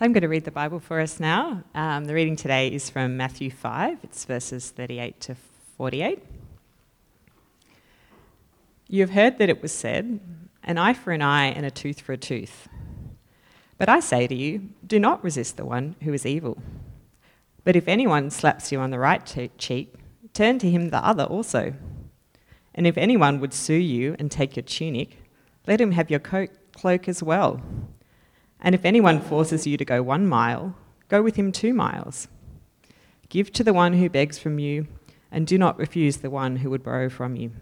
So I'm going to read the Bible for us now. Um, the reading today is from Matthew 5, it's verses 38 to 48. You have heard that it was said, an eye for an eye and a tooth for a tooth. But I say to you, do not resist the one who is evil. But if anyone slaps you on the right cheek, turn to him the other also. And if anyone would sue you and take your tunic, let him have your cloak as well. And if anyone forces you to go one mile, go with him two miles. Give to the one who begs from you, and do not refuse the one who would borrow from you.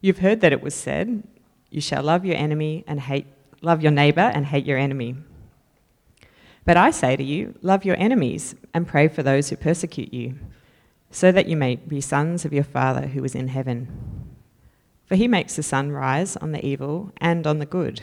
You've heard that it was said, You shall love your enemy and hate, love your neighbor and hate your enemy. But I say to you, love your enemies and pray for those who persecute you, so that you may be sons of your Father who is in heaven. For he makes the sun rise on the evil and on the good,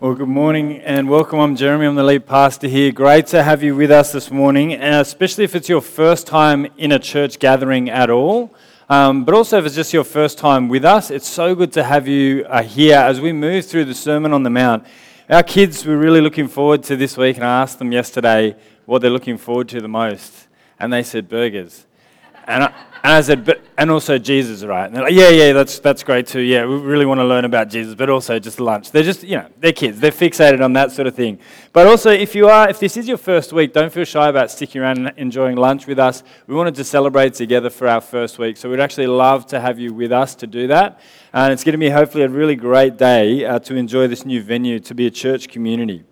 Well, good morning and welcome. I'm Jeremy. I'm the lead pastor here. Great to have you with us this morning, and especially if it's your first time in a church gathering at all. Um, but also, if it's just your first time with us, it's so good to have you uh, here as we move through the Sermon on the Mount. Our kids were really looking forward to this week, and I asked them yesterday what they're looking forward to the most, and they said burgers. And I, and I said, but, and also Jesus, right? And they're like, yeah, yeah, that's, that's great too. Yeah, we really want to learn about Jesus, but also just lunch. They're just, you know, they're kids. They're fixated on that sort of thing. But also, if you are, if this is your first week, don't feel shy about sticking around and enjoying lunch with us. We wanted to celebrate together for our first week. So we'd actually love to have you with us to do that. And it's going to be hopefully a really great day uh, to enjoy this new venue, to be a church community.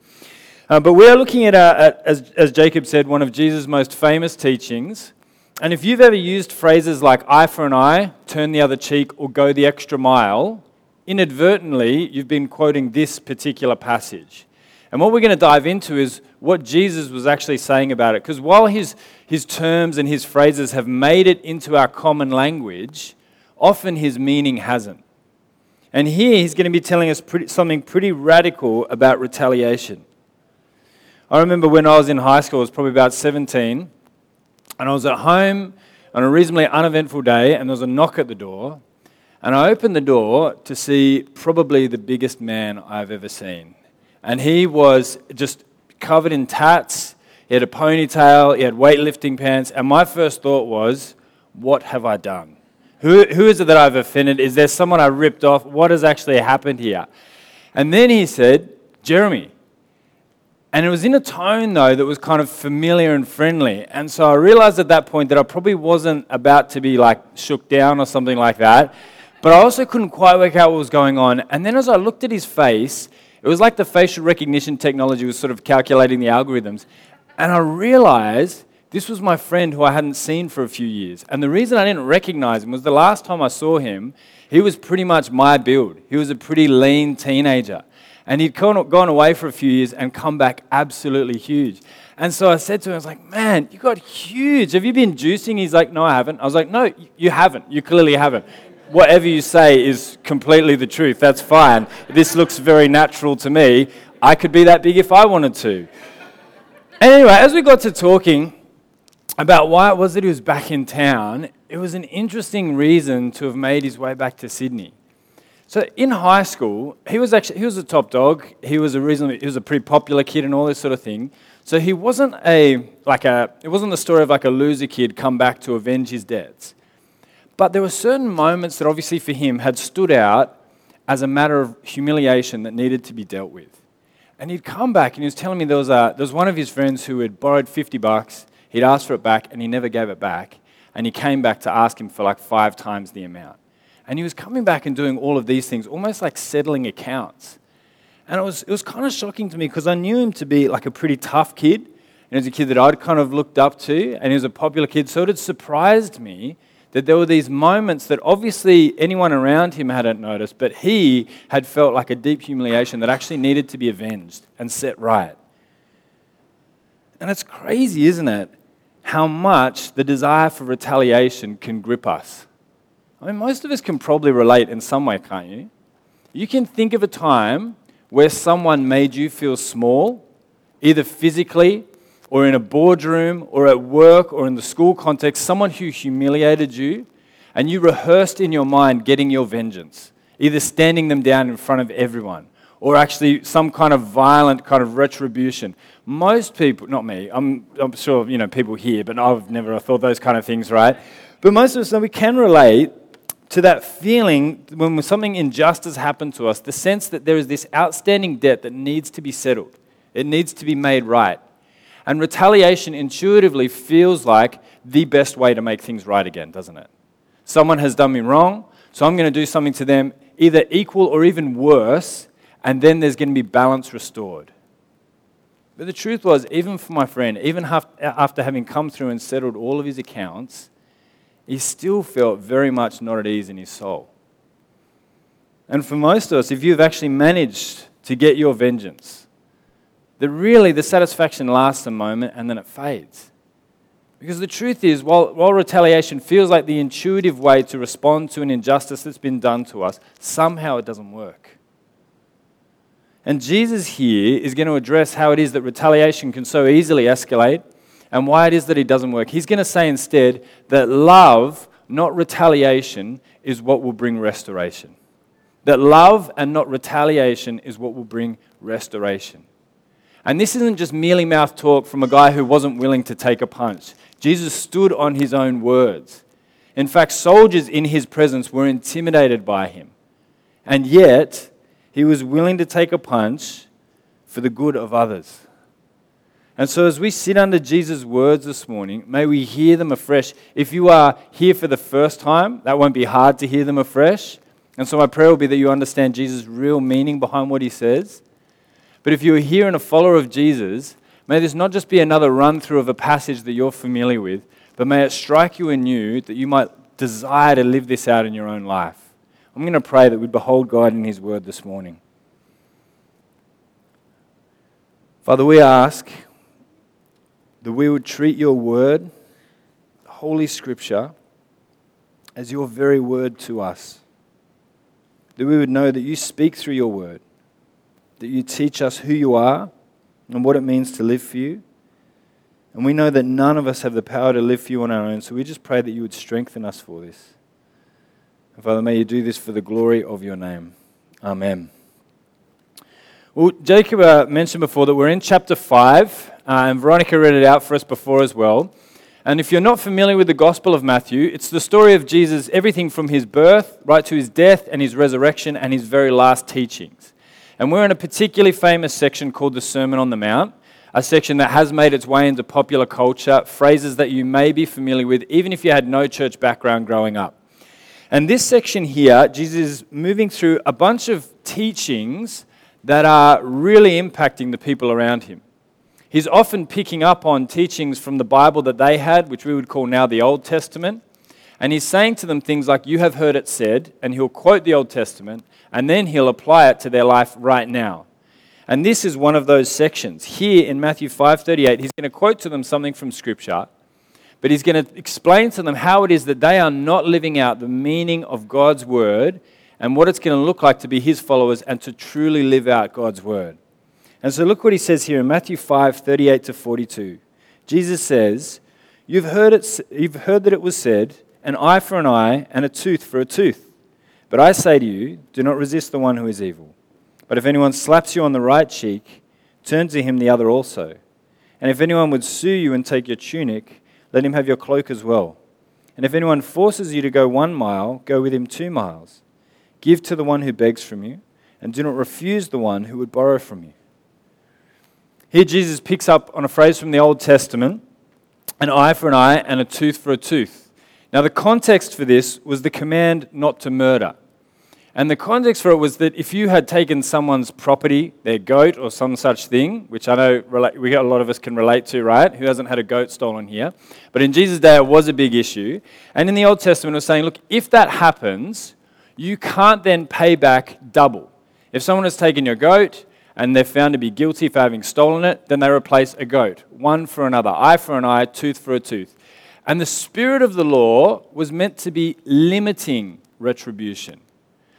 Uh, but we are looking at, uh, at as, as Jacob said, one of Jesus' most famous teachings and if you've ever used phrases like eye for an eye, turn the other cheek, or go the extra mile, inadvertently you've been quoting this particular passage. And what we're going to dive into is what Jesus was actually saying about it. Because while his, his terms and his phrases have made it into our common language, often his meaning hasn't. And here he's going to be telling us pretty, something pretty radical about retaliation. I remember when I was in high school, I was probably about 17 and I was at home on a reasonably uneventful day, and there was a knock at the door. And I opened the door to see probably the biggest man I've ever seen. And he was just covered in tats. He had a ponytail, he had weightlifting pants. And my first thought was, what have I done? Who, who is it that I've offended? Is there someone I ripped off? What has actually happened here? And then he said, Jeremy, and it was in a tone, though, that was kind of familiar and friendly. And so I realized at that point that I probably wasn't about to be like shook down or something like that. But I also couldn't quite work out what was going on. And then as I looked at his face, it was like the facial recognition technology was sort of calculating the algorithms. And I realized this was my friend who I hadn't seen for a few years. And the reason I didn't recognize him was the last time I saw him, he was pretty much my build. He was a pretty lean teenager. And he'd gone away for a few years and come back absolutely huge. And so I said to him, I was like, man, you got huge. Have you been juicing? He's like, no, I haven't. I was like, no, you haven't. You clearly haven't. Whatever you say is completely the truth. That's fine. This looks very natural to me. I could be that big if I wanted to. Anyway, as we got to talking about why it was that he was back in town, it was an interesting reason to have made his way back to Sydney. So in high school, he was actually he was a top dog. He was a reasonably he was a pretty popular kid and all this sort of thing. So he wasn't a like a it wasn't the story of like a loser kid come back to avenge his debts. But there were certain moments that obviously for him had stood out as a matter of humiliation that needed to be dealt with. And he'd come back and he was telling me there was, a, there was one of his friends who had borrowed 50 bucks. He'd asked for it back and he never gave it back. And he came back to ask him for like five times the amount. And he was coming back and doing all of these things, almost like settling accounts. And it was, it was kind of shocking to me because I knew him to be like a pretty tough kid. And he was a kid that I'd kind of looked up to, and he was a popular kid. So it had surprised me that there were these moments that obviously anyone around him hadn't noticed, but he had felt like a deep humiliation that actually needed to be avenged and set right. And it's crazy, isn't it? How much the desire for retaliation can grip us. I mean, most of us can probably relate in some way, can't you? You can think of a time where someone made you feel small, either physically or in a boardroom or at work or in the school context, someone who humiliated you, and you rehearsed in your mind getting your vengeance, either standing them down in front of everyone or actually some kind of violent kind of retribution. Most people, not me, I'm, I'm sure you know people here, but I've never thought those kind of things, right? But most of us, we can relate to that feeling when something injustice happened to us, the sense that there is this outstanding debt that needs to be settled. It needs to be made right. And retaliation intuitively feels like the best way to make things right again, doesn't it? Someone has done me wrong, so I'm going to do something to them either equal or even worse, and then there's going to be balance restored. But the truth was, even for my friend, even after having come through and settled all of his accounts, he still felt very much not at ease in his soul. And for most of us, if you've actually managed to get your vengeance, that really the satisfaction lasts a moment and then it fades. Because the truth is, while, while retaliation feels like the intuitive way to respond to an injustice that's been done to us, somehow it doesn't work. And Jesus here is going to address how it is that retaliation can so easily escalate and why it is that it doesn't work. He's going to say instead that love, not retaliation, is what will bring restoration. That love and not retaliation is what will bring restoration. And this isn't just mealy mouth talk from a guy who wasn't willing to take a punch. Jesus stood on his own words. In fact, soldiers in his presence were intimidated by him. And yet, he was willing to take a punch for the good of others. And so, as we sit under Jesus' words this morning, may we hear them afresh. If you are here for the first time, that won't be hard to hear them afresh. And so, my prayer will be that you understand Jesus' real meaning behind what he says. But if you're here and a follower of Jesus, may this not just be another run through of a passage that you're familiar with, but may it strike you anew that you might desire to live this out in your own life. I'm going to pray that we behold God in His Word this morning. Father, we ask that we would treat your Word, Holy Scripture, as your very Word to us. That we would know that you speak through your Word that you teach us who you are and what it means to live for you. And we know that none of us have the power to live for you on our own, so we just pray that you would strengthen us for this. And Father, may you do this for the glory of your name. Amen. Well, Jacob uh, mentioned before that we're in chapter 5, uh, and Veronica read it out for us before as well. And if you're not familiar with the Gospel of Matthew, it's the story of Jesus, everything from his birth right to his death and his resurrection and his very last teachings. And we're in a particularly famous section called the Sermon on the Mount, a section that has made its way into popular culture, phrases that you may be familiar with, even if you had no church background growing up. And this section here, Jesus is moving through a bunch of teachings that are really impacting the people around him. He's often picking up on teachings from the Bible that they had, which we would call now the Old Testament. And he's saying to them things like, You have heard it said, and he'll quote the Old Testament, and then he'll apply it to their life right now. And this is one of those sections. Here in Matthew 5:38, he's going to quote to them something from scripture, but he's going to explain to them how it is that they are not living out the meaning of God's word and what it's going to look like to be his followers and to truly live out God's word. And so look what he says here in Matthew 5:38 to 42. Jesus says, "You've heard it you've heard that it was said, an eye for an eye and a tooth for a tooth." But I say to you, do not resist the one who is evil. But if anyone slaps you on the right cheek, turn to him the other also. And if anyone would sue you and take your tunic, let him have your cloak as well. And if anyone forces you to go one mile, go with him two miles. Give to the one who begs from you, and do not refuse the one who would borrow from you. Here, Jesus picks up on a phrase from the Old Testament an eye for an eye and a tooth for a tooth. Now, the context for this was the command not to murder. And the context for it was that if you had taken someone's property, their goat or some such thing, which I know we a lot of us can relate to, right? Who hasn't had a goat stolen here? But in Jesus' day, it was a big issue. And in the Old Testament, it was saying, look, if that happens, you can't then pay back double. If someone has taken your goat and they're found to be guilty for having stolen it, then they replace a goat, one for another, eye for an eye, tooth for a tooth. And the spirit of the law was meant to be limiting retribution.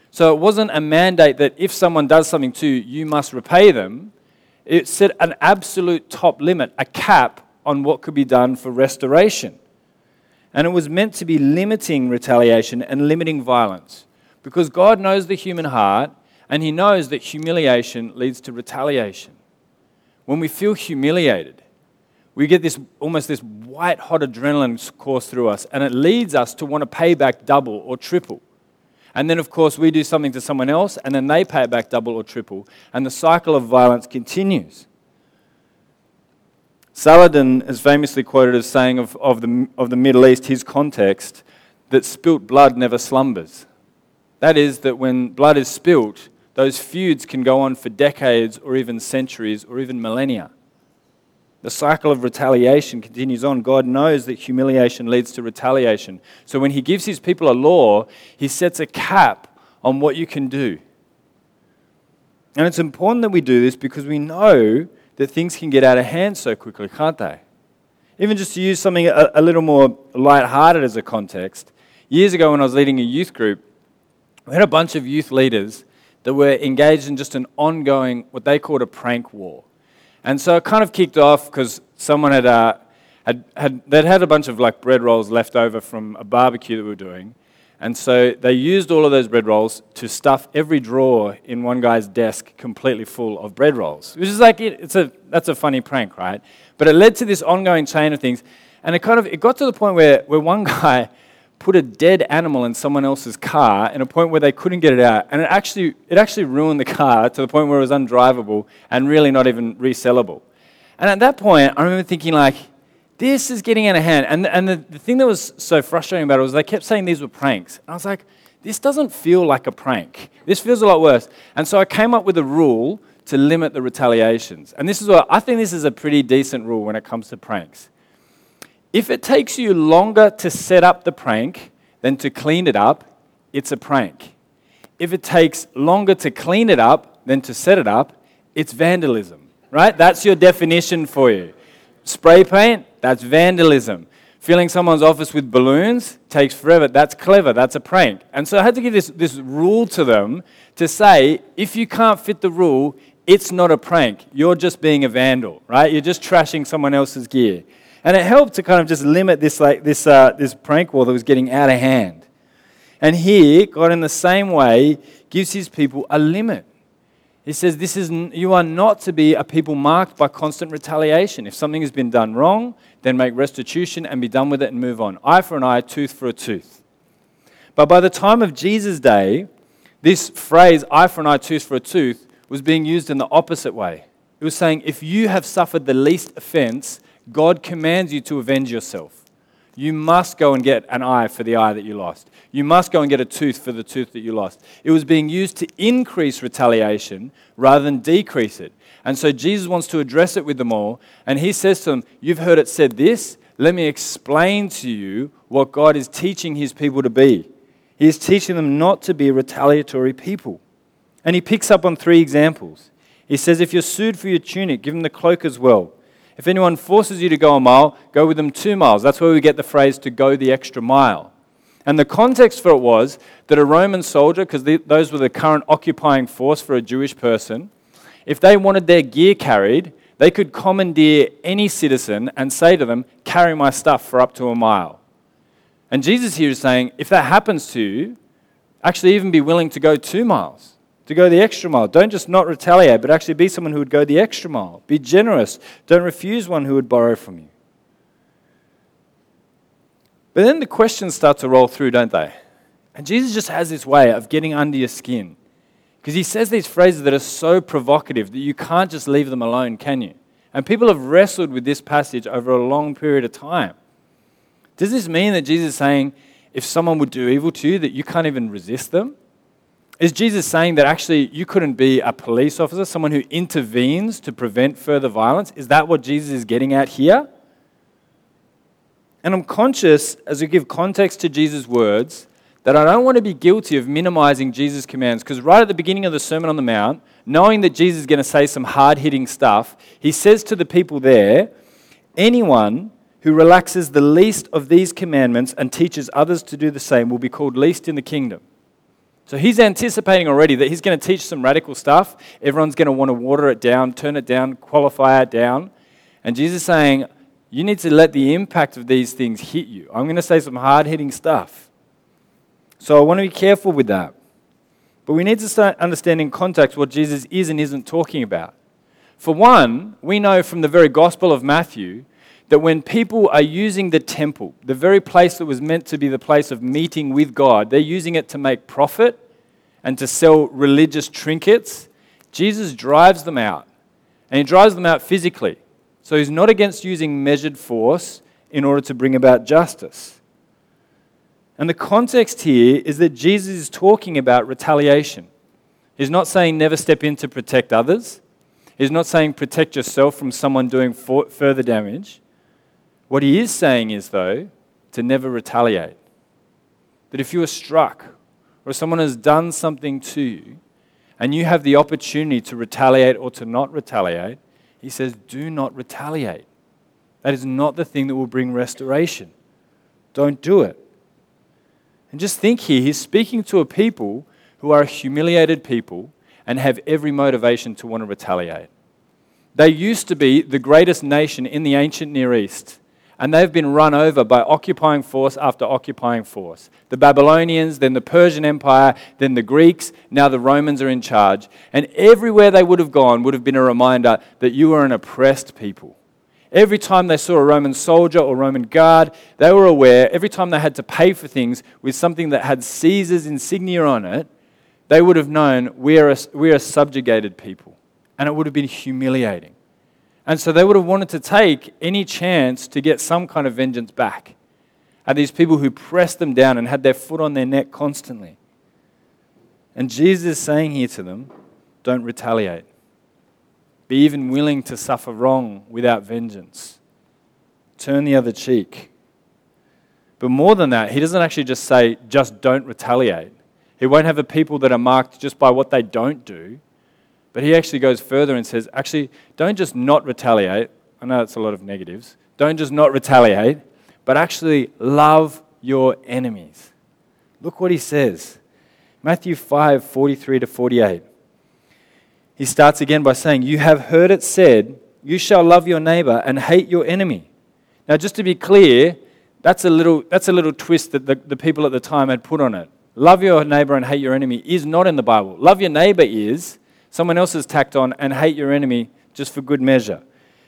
So it wasn't a mandate that if someone does something to you, you must repay them. It set an absolute top limit, a cap on what could be done for restoration. And it was meant to be limiting retaliation and limiting violence. Because God knows the human heart and He knows that humiliation leads to retaliation. When we feel humiliated, we get this almost this white hot adrenaline course through us, and it leads us to want to pay back double or triple. And then, of course, we do something to someone else, and then they pay it back double or triple. And the cycle of violence continues. Saladin is famously quoted as saying of, of, the, of the Middle East, his context, that spilt blood never slumbers. That is, that when blood is spilt, those feuds can go on for decades or even centuries or even millennia. The cycle of retaliation continues on. God knows that humiliation leads to retaliation. So when He gives His people a law, He sets a cap on what you can do. And it's important that we do this because we know that things can get out of hand so quickly, can't they? Even just to use something a, a little more light-hearted as a context, years ago when I was leading a youth group, we had a bunch of youth leaders that were engaged in just an ongoing, what they called a prank war. And so it kind of kicked off because someone had, uh, had, had, they'd had a bunch of like bread rolls left over from a barbecue that we were doing. And so they used all of those bread rolls to stuff every drawer in one guy's desk completely full of bread rolls, which is like, it's a, that's a funny prank, right? But it led to this ongoing chain of things. And it kind of, it got to the point where, where one guy put a dead animal in someone else's car in a point where they couldn't get it out. And it actually, it actually ruined the car to the point where it was undrivable and really not even resellable. And at that point, I remember thinking, like, this is getting out of hand. And, and the, the thing that was so frustrating about it was they kept saying these were pranks. And I was like, this doesn't feel like a prank. This feels a lot worse. And so I came up with a rule to limit the retaliations. And this is what I think this is a pretty decent rule when it comes to pranks. If it takes you longer to set up the prank than to clean it up, it's a prank. If it takes longer to clean it up than to set it up, it's vandalism, right? That's your definition for you. Spray paint, that's vandalism. Filling someone's office with balloons takes forever. That's clever. That's a prank. And so I had to give this, this rule to them to say if you can't fit the rule, it's not a prank. You're just being a vandal, right? You're just trashing someone else's gear. And it helped to kind of just limit this, like, this, uh, this prank war that was getting out of hand. And here, God, in the same way, gives his people a limit. He says, this is, You are not to be a people marked by constant retaliation. If something has been done wrong, then make restitution and be done with it and move on. Eye for an eye, tooth for a tooth. But by the time of Jesus' day, this phrase, eye for an eye, tooth for a tooth, was being used in the opposite way. It was saying, if you have suffered the least offense, God commands you to avenge yourself. You must go and get an eye for the eye that you lost. You must go and get a tooth for the tooth that you lost. It was being used to increase retaliation rather than decrease it. And so Jesus wants to address it with them all. And he says to them, You've heard it said this. Let me explain to you what God is teaching his people to be. He is teaching them not to be retaliatory people. And he picks up on three examples. He says, If you're sued for your tunic, give them the cloak as well. If anyone forces you to go a mile, go with them two miles. That's where we get the phrase to go the extra mile. And the context for it was that a Roman soldier, because those were the current occupying force for a Jewish person, if they wanted their gear carried, they could commandeer any citizen and say to them, Carry my stuff for up to a mile. And Jesus here is saying, if that happens to you, actually even be willing to go two miles to go the extra mile. Don't just not retaliate, but actually be someone who would go the extra mile. Be generous. Don't refuse one who would borrow from you. But then the questions start to roll through, don't they? And Jesus just has this way of getting under your skin. Because he says these phrases that are so provocative that you can't just leave them alone, can you? And people have wrestled with this passage over a long period of time. Does this mean that Jesus is saying if someone would do evil to you, that you can't even resist them? Is Jesus saying that actually you couldn't be a police officer, someone who intervenes to prevent further violence? Is that what Jesus is getting at here? And I'm conscious, as we give context to Jesus' words, that I don't want to be guilty of minimizing Jesus' commands. Because right at the beginning of the Sermon on the Mount, knowing that Jesus is going to say some hard hitting stuff, he says to the people there, Anyone who relaxes the least of these commandments and teaches others to do the same will be called least in the kingdom. So he's anticipating already that he's going to teach some radical stuff. Everyone's going to want to water it down, turn it down, qualify it down. And Jesus is saying, You need to let the impact of these things hit you. I'm going to say some hard hitting stuff. So I want to be careful with that. But we need to start understanding context what Jesus is and isn't talking about. For one, we know from the very Gospel of Matthew that when people are using the temple, the very place that was meant to be the place of meeting with God, they're using it to make profit and to sell religious trinkets, Jesus drives them out. And he drives them out physically. So he's not against using measured force in order to bring about justice. And the context here is that Jesus is talking about retaliation. He's not saying never step in to protect others. He's not saying protect yourself from someone doing further damage. What he is saying is, though, to never retaliate. That if you are struck or someone has done something to you and you have the opportunity to retaliate or to not retaliate, he says, do not retaliate. That is not the thing that will bring restoration. Don't do it. And just think here, he's speaking to a people who are a humiliated people and have every motivation to want to retaliate. They used to be the greatest nation in the ancient Near East and they've been run over by occupying force after occupying force. The Babylonians, then the Persian Empire, then the Greeks, now the Romans are in charge. And everywhere they would have gone would have been a reminder that you are an oppressed people. Every time they saw a Roman soldier or Roman guard, they were aware, every time they had to pay for things with something that had Caesar's insignia on it, they would have known we are a, we are a subjugated people. And it would have been humiliating. And so they would have wanted to take any chance to get some kind of vengeance back at these people who pressed them down and had their foot on their neck constantly. And Jesus is saying here to them, don't retaliate. Be even willing to suffer wrong without vengeance. Turn the other cheek. But more than that, he doesn't actually just say, just don't retaliate. He won't have a people that are marked just by what they don't do. But he actually goes further and says, actually, don't just not retaliate. I know that's a lot of negatives. Don't just not retaliate, but actually love your enemies. Look what he says. Matthew 5 43 to 48. He starts again by saying, You have heard it said, You shall love your neighbor and hate your enemy. Now, just to be clear, that's a little, that's a little twist that the, the people at the time had put on it. Love your neighbor and hate your enemy is not in the Bible. Love your neighbor is, Someone else has tacked on, and hate your enemy just for good measure.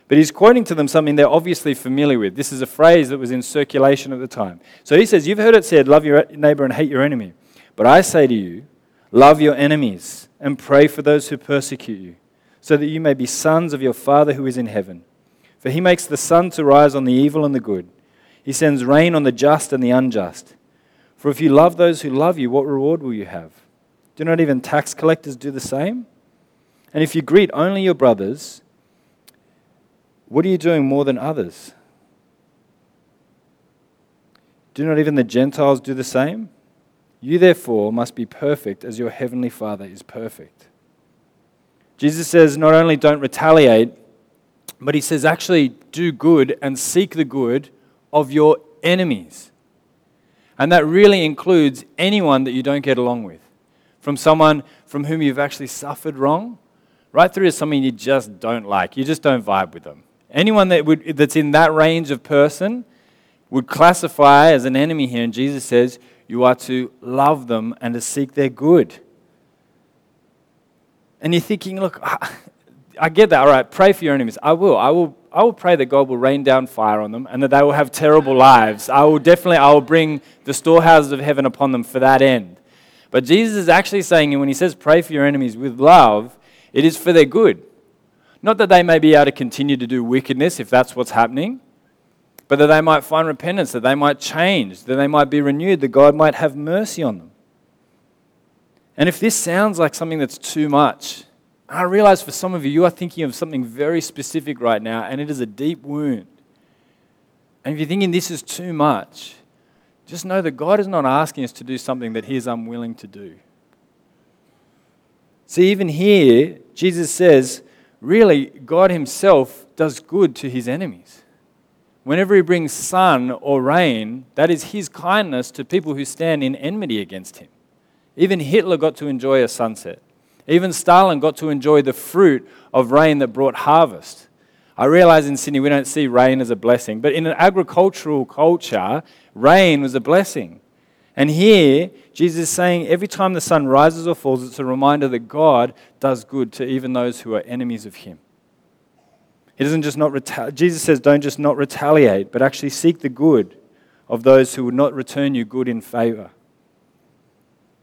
But he's quoting to them something they're obviously familiar with. This is a phrase that was in circulation at the time. So he says, You've heard it said, love your neighbor and hate your enemy. But I say to you, love your enemies and pray for those who persecute you, so that you may be sons of your Father who is in heaven. For he makes the sun to rise on the evil and the good, he sends rain on the just and the unjust. For if you love those who love you, what reward will you have? Do not even tax collectors do the same? And if you greet only your brothers, what are you doing more than others? Do not even the Gentiles do the same? You therefore must be perfect as your heavenly Father is perfect. Jesus says not only don't retaliate, but he says actually do good and seek the good of your enemies. And that really includes anyone that you don't get along with. From someone from whom you've actually suffered wrong, right through to something you just don't like. You just don't vibe with them. Anyone that would, that's in that range of person would classify as an enemy here. And Jesus says, you are to love them and to seek their good. And you're thinking, look, I get that. All right, pray for your enemies. I will. I will. I will pray that God will rain down fire on them and that they will have terrible lives. I will definitely. I will bring the storehouses of heaven upon them for that end. But Jesus is actually saying, and when he says pray for your enemies with love, it is for their good. Not that they may be able to continue to do wickedness if that's what's happening, but that they might find repentance, that they might change, that they might be renewed, that God might have mercy on them. And if this sounds like something that's too much, I realize for some of you, you are thinking of something very specific right now, and it is a deep wound. And if you're thinking this is too much, just know that God is not asking us to do something that He is unwilling to do. See, even here, Jesus says, really, God Himself does good to His enemies. Whenever He brings sun or rain, that is His kindness to people who stand in enmity against Him. Even Hitler got to enjoy a sunset. Even Stalin got to enjoy the fruit of rain that brought harvest. I realize in Sydney we don't see rain as a blessing, but in an agricultural culture, rain was a blessing. And here, Jesus is saying every time the sun rises or falls, it's a reminder that God does good to even those who are enemies of Him. He doesn't just not. Jesus says, don't just not retaliate, but actually seek the good of those who would not return you good in favor.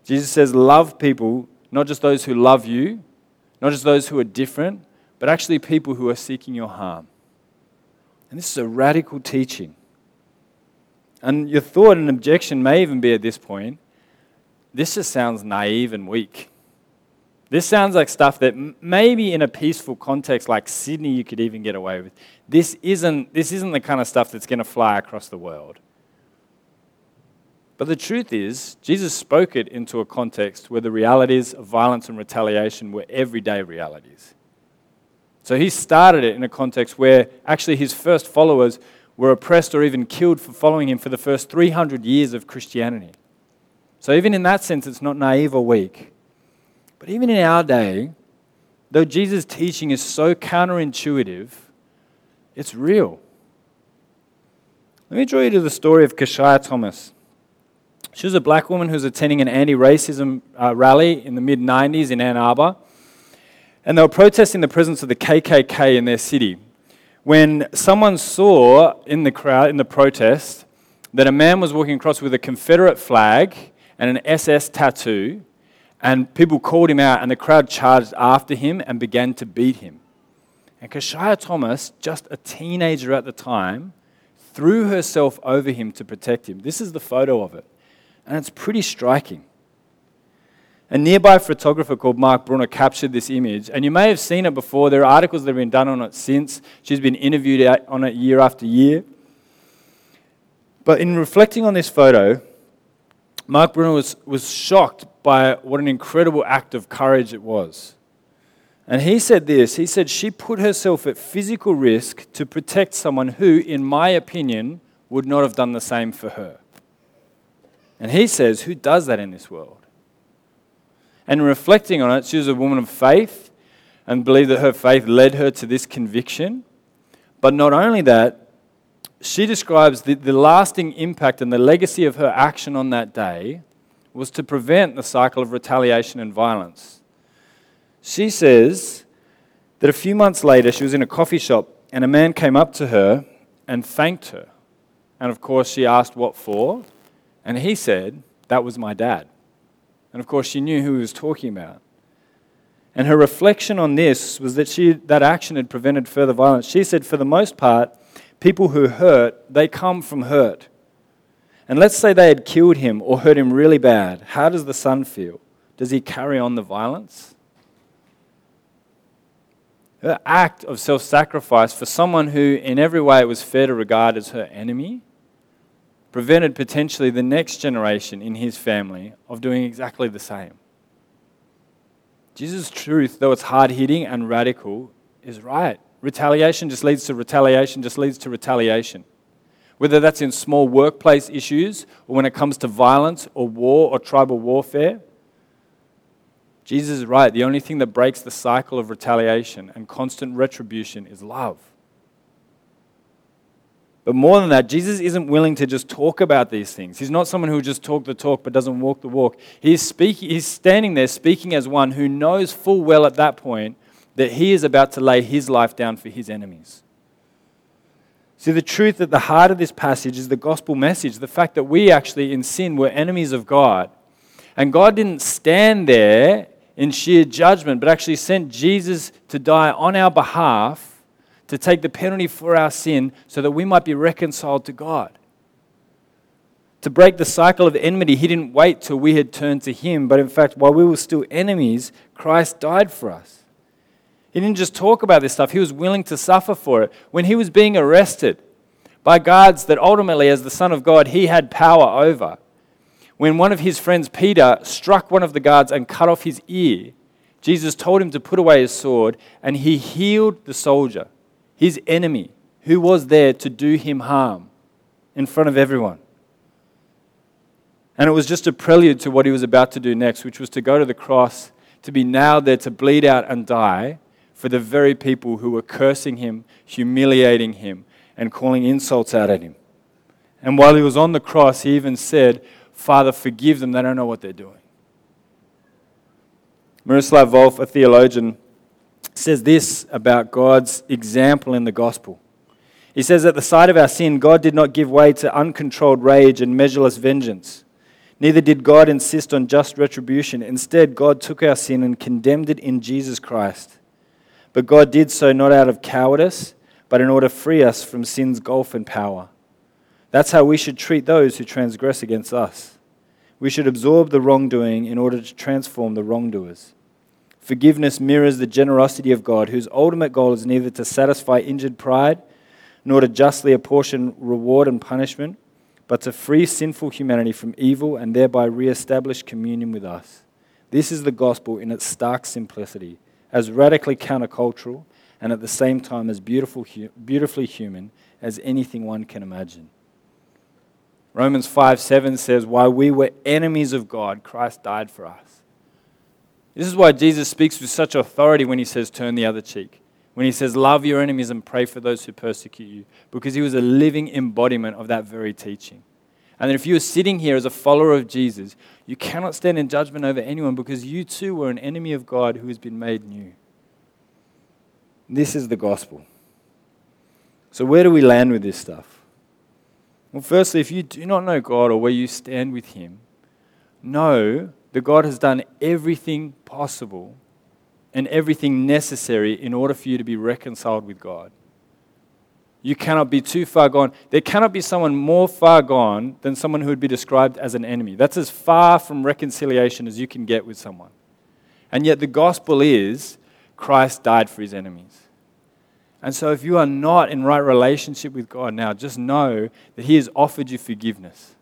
Jesus says, love people, not just those who love you, not just those who are different, but actually people who are seeking your harm. And this is a radical teaching. And your thought and objection may even be at this point this just sounds naive and weak. This sounds like stuff that maybe in a peaceful context like Sydney you could even get away with. This isn't, this isn't the kind of stuff that's going to fly across the world. But the truth is, Jesus spoke it into a context where the realities of violence and retaliation were everyday realities. So he started it in a context where actually his first followers were oppressed or even killed for following him for the first 300 years of Christianity. So, even in that sense, it's not naive or weak. But even in our day, though Jesus' teaching is so counterintuitive, it's real. Let me draw you to the story of Keshia Thomas. She was a black woman who was attending an anti racism uh, rally in the mid 90s in Ann Arbor. And they were protesting the presence of the KKK in their city. When someone saw in the crowd, in the protest, that a man was walking across with a Confederate flag and an SS tattoo, and people called him out, and the crowd charged after him and began to beat him. And Keshia Thomas, just a teenager at the time, threw herself over him to protect him. This is the photo of it and it's pretty striking. A nearby photographer called Mark Brunner captured this image, and you may have seen it before. There are articles that have been done on it since. She's been interviewed on it year after year. But in reflecting on this photo, Mark Brunner was, was shocked by what an incredible act of courage it was. And he said this he said, She put herself at physical risk to protect someone who, in my opinion, would not have done the same for her. And he says, Who does that in this world? And reflecting on it, she was a woman of faith and believed that her faith led her to this conviction. But not only that, she describes the, the lasting impact and the legacy of her action on that day was to prevent the cycle of retaliation and violence. She says that a few months later, she was in a coffee shop and a man came up to her and thanked her. And of course, she asked what for. And he said, That was my dad. And of course, she knew who he was talking about. And her reflection on this was that she, that action had prevented further violence. She said, For the most part, people who hurt, they come from hurt. And let's say they had killed him or hurt him really bad. How does the son feel? Does he carry on the violence? Her act of self sacrifice for someone who, in every way, it was fair to regard as her enemy prevented potentially the next generation in his family of doing exactly the same. Jesus' truth, though it's hard hitting and radical, is right. Retaliation just leads to retaliation, just leads to retaliation. Whether that's in small workplace issues or when it comes to violence or war or tribal warfare, Jesus is right. The only thing that breaks the cycle of retaliation and constant retribution is love. But more than that, Jesus isn't willing to just talk about these things. He's not someone who just talk the talk but doesn't walk the walk. He's, speaking, he's standing there speaking as one who knows full well at that point that he is about to lay his life down for his enemies. See, the truth at the heart of this passage is the gospel message the fact that we actually, in sin, were enemies of God. And God didn't stand there in sheer judgment, but actually sent Jesus to die on our behalf to take the penalty for our sin so that we might be reconciled to God. To break the cycle of enmity, he didn't wait till we had turned to him, but in fact, while we were still enemies, Christ died for us. He didn't just talk about this stuff, he was willing to suffer for it. When he was being arrested by guards that ultimately, as the Son of God, he had power over, when one of his friends, Peter, struck one of the guards and cut off his ear, Jesus told him to put away his sword and he healed the soldier, his enemy, who was there to do him harm in front of everyone. And it was just a prelude to what he was about to do next, which was to go to the cross, to be nailed there, to bleed out and die for the very people who were cursing him, humiliating him, and calling insults out at him. And while he was on the cross, he even said, Father, forgive them, they don't know what they're doing. Miroslav Volf, a theologian, says this about God's example in the gospel. He says, At the sight of our sin, God did not give way to uncontrolled rage and measureless vengeance. Neither did God insist on just retribution. Instead, God took our sin and condemned it in Jesus Christ. But God did so not out of cowardice, but in order to free us from sin's gulf and power. That's how we should treat those who transgress against us. We should absorb the wrongdoing in order to transform the wrongdoers. Forgiveness mirrors the generosity of God, whose ultimate goal is neither to satisfy injured pride nor to justly apportion reward and punishment but to free sinful humanity from evil and thereby re-establish communion with us. This is the gospel in its stark simplicity, as radically countercultural and at the same time as beautiful, beautifully human as anything one can imagine. Romans 5 7 says, While we were enemies of God, Christ died for us. This is why Jesus speaks with such authority when he says, Turn the other cheek when he says, Love your enemies and pray for those who persecute you, because he was a living embodiment of that very teaching. And if you are sitting here as a follower of Jesus, you cannot stand in judgment over anyone because you too were an enemy of God who has been made new. This is the gospel. So, where do we land with this stuff? Well, firstly, if you do not know God or where you stand with Him, know that God has done everything possible and everything necessary in order for you to be reconciled with God. You cannot be too far gone. There cannot be someone more far gone than someone who would be described as an enemy. That's as far from reconciliation as you can get with someone. And yet, the gospel is Christ died for his enemies. And so, if you are not in right relationship with God now, just know that he has offered you forgiveness.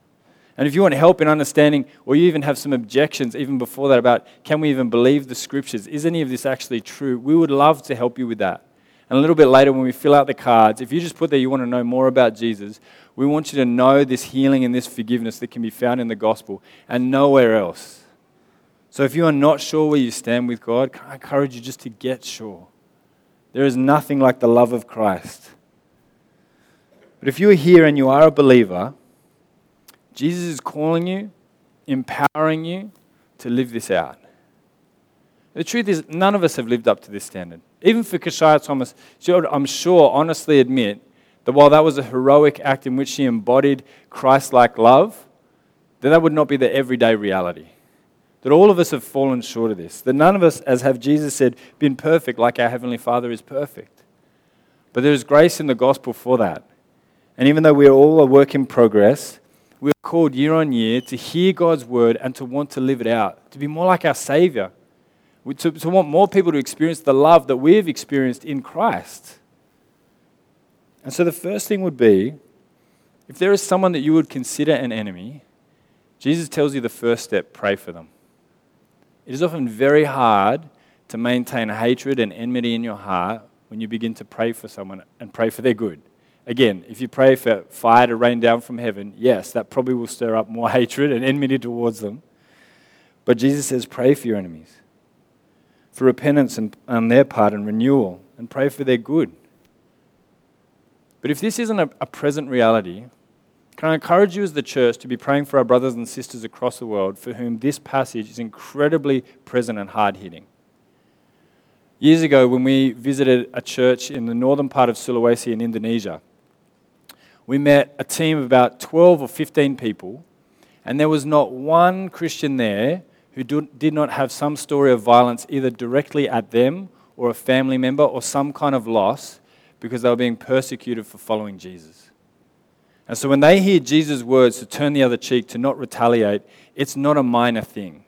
And if you want help in understanding, or you even have some objections even before that about can we even believe the scriptures? Is any of this actually true? We would love to help you with that. And a little bit later, when we fill out the cards, if you just put there you want to know more about Jesus, we want you to know this healing and this forgiveness that can be found in the gospel and nowhere else. So if you are not sure where you stand with God, I encourage you just to get sure. There is nothing like the love of Christ. But if you are here and you are a believer, Jesus is calling you, empowering you to live this out. The truth is, none of us have lived up to this standard. Even for Keshia Thomas, she would, I'm sure, honestly admit that while that was a heroic act in which she embodied Christ like love, that that would not be the everyday reality. That all of us have fallen short of this. That none of us, as have Jesus said, been perfect like our Heavenly Father is perfect. But there is grace in the gospel for that. And even though we are all a work in progress, we're called year on year to hear God's word and to want to live it out, to be more like our Savior, to, to want more people to experience the love that we've experienced in Christ. And so the first thing would be if there is someone that you would consider an enemy, Jesus tells you the first step pray for them. It is often very hard to maintain hatred and enmity in your heart when you begin to pray for someone and pray for their good. Again, if you pray for fire to rain down from heaven, yes, that probably will stir up more hatred and enmity towards them. But Jesus says, pray for your enemies, for repentance and, on their part and renewal, and pray for their good. But if this isn't a, a present reality, can I encourage you as the church to be praying for our brothers and sisters across the world for whom this passage is incredibly present and hard hitting? Years ago, when we visited a church in the northern part of Sulawesi in Indonesia, we met a team of about 12 or 15 people, and there was not one Christian there who did not have some story of violence either directly at them or a family member or some kind of loss because they were being persecuted for following Jesus. And so when they hear Jesus' words to turn the other cheek, to not retaliate, it's not a minor thing.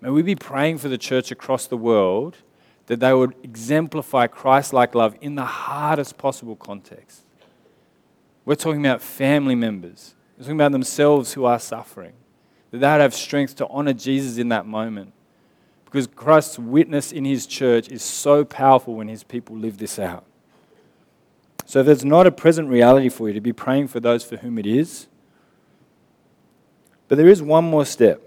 May we be praying for the church across the world that they would exemplify Christ like love in the hardest possible context. We're talking about family members, we're talking about themselves who are suffering, that they have strength to honor Jesus in that moment. Because Christ's witness in his church is so powerful when his people live this out. So if it's not a present reality for you to be praying for those for whom it is, but there is one more step.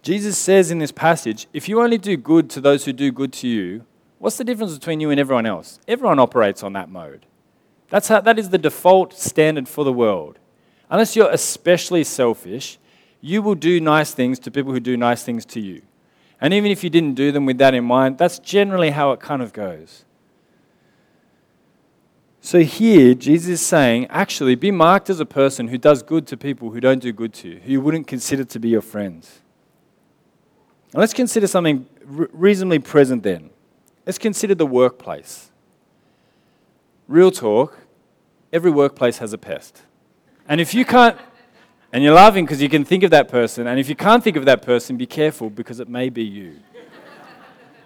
Jesus says in this passage if you only do good to those who do good to you, what's the difference between you and everyone else? Everyone operates on that mode. That's how, that is the default standard for the world. Unless you're especially selfish, you will do nice things to people who do nice things to you. And even if you didn't do them with that in mind, that's generally how it kind of goes. So here, Jesus is saying, actually, be marked as a person who does good to people who don't do good to you, who you wouldn't consider to be your friends. Let's consider something reasonably present then. Let's consider the workplace. Real talk, every workplace has a pest. And if you can't, and you're laughing because you can think of that person, and if you can't think of that person, be careful because it may be you.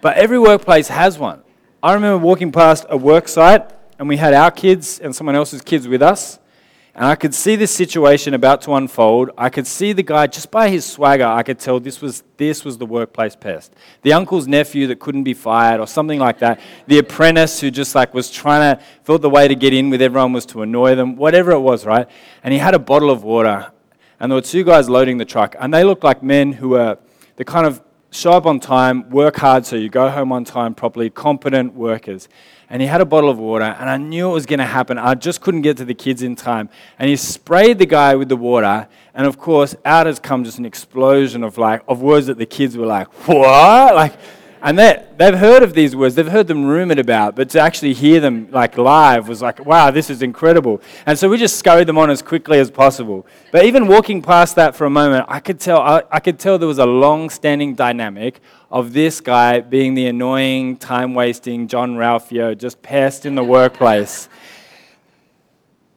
but every workplace has one. I remember walking past a work site, and we had our kids and someone else's kids with us. And I could see this situation about to unfold. I could see the guy just by his swagger. I could tell this was this was the workplace pest. The uncle's nephew that couldn't be fired, or something like that. The apprentice who just like was trying to thought the way to get in with everyone was to annoy them. Whatever it was, right? And he had a bottle of water, and there were two guys loading the truck, and they looked like men who were the kind of show up on time, work hard so you go home on time properly, competent workers and he had a bottle of water, and I knew it was going to happen. I just couldn't get to the kids in time. And he sprayed the guy with the water, and of course, out has come just an explosion of like of words that the kids were like, "What?" Like and they, they've heard of these words, they've heard them rumored about, but to actually hear them like live was like, wow, this is incredible. And so we just scurried them on as quickly as possible. But even walking past that for a moment, I could tell, I, I could tell there was a long standing dynamic of this guy being the annoying, time wasting Jean-Ralphio, just pest in the workplace.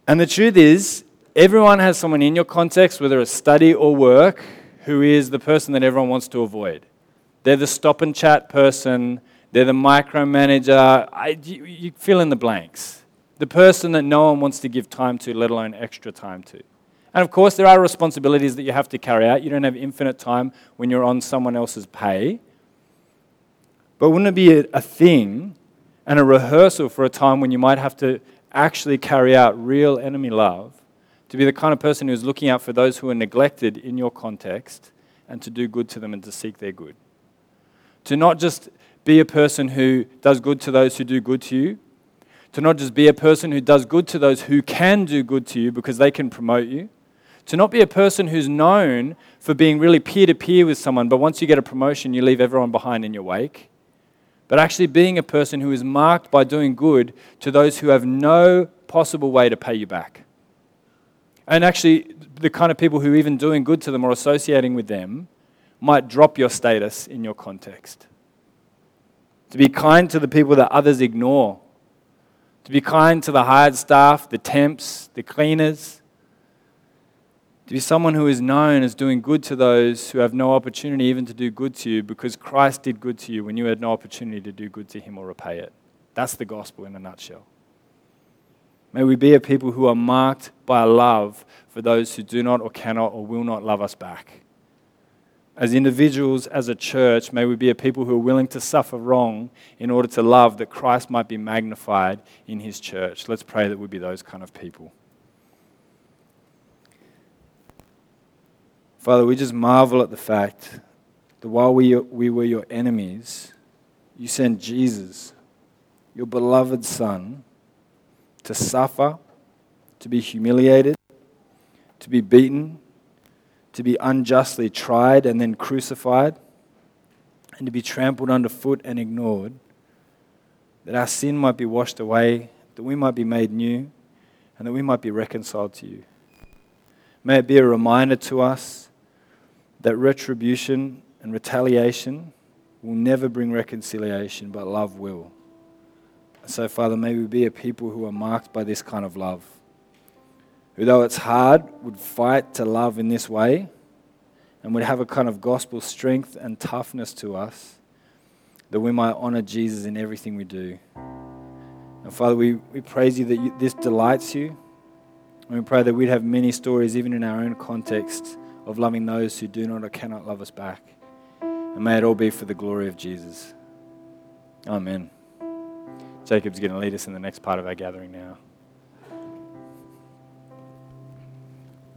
And the truth is, everyone has someone in your context, whether it's study or work, who is the person that everyone wants to avoid. They're the stop and chat person. They're the micromanager. I, you, you fill in the blanks. The person that no one wants to give time to, let alone extra time to. And of course, there are responsibilities that you have to carry out. You don't have infinite time when you're on someone else's pay. But wouldn't it be a, a thing and a rehearsal for a time when you might have to actually carry out real enemy love? To be the kind of person who's looking out for those who are neglected in your context and to do good to them and to seek their good to not just be a person who does good to those who do good to you, to not just be a person who does good to those who can do good to you because they can promote you, to not be a person who's known for being really peer to peer with someone, but once you get a promotion, you leave everyone behind in your wake, but actually being a person who is marked by doing good to those who have no possible way to pay you back. And actually, the kind of people who, even doing good to them or associating with them, might drop your status in your context. To be kind to the people that others ignore. To be kind to the hired staff, the temps, the cleaners. To be someone who is known as doing good to those who have no opportunity even to do good to you because Christ did good to you when you had no opportunity to do good to him or repay it. That's the gospel in a nutshell. May we be a people who are marked by a love for those who do not or cannot or will not love us back as individuals, as a church, may we be a people who are willing to suffer wrong in order to love that Christ might be magnified in his church. Let's pray that we be those kind of people. Father, we just marvel at the fact that while we, we were your enemies, you sent Jesus, your beloved Son, to suffer, to be humiliated, to be beaten, to be unjustly tried and then crucified, and to be trampled underfoot and ignored, that our sin might be washed away, that we might be made new, and that we might be reconciled to you. May it be a reminder to us that retribution and retaliation will never bring reconciliation, but love will. So, Father, may we be a people who are marked by this kind of love. Who, though it's hard, would fight to love in this way and would have a kind of gospel strength and toughness to us that we might honor Jesus in everything we do. And Father, we, we praise you that you, this delights you. And we pray that we'd have many stories, even in our own context, of loving those who do not or cannot love us back. And may it all be for the glory of Jesus. Amen. Jacob's going to lead us in the next part of our gathering now.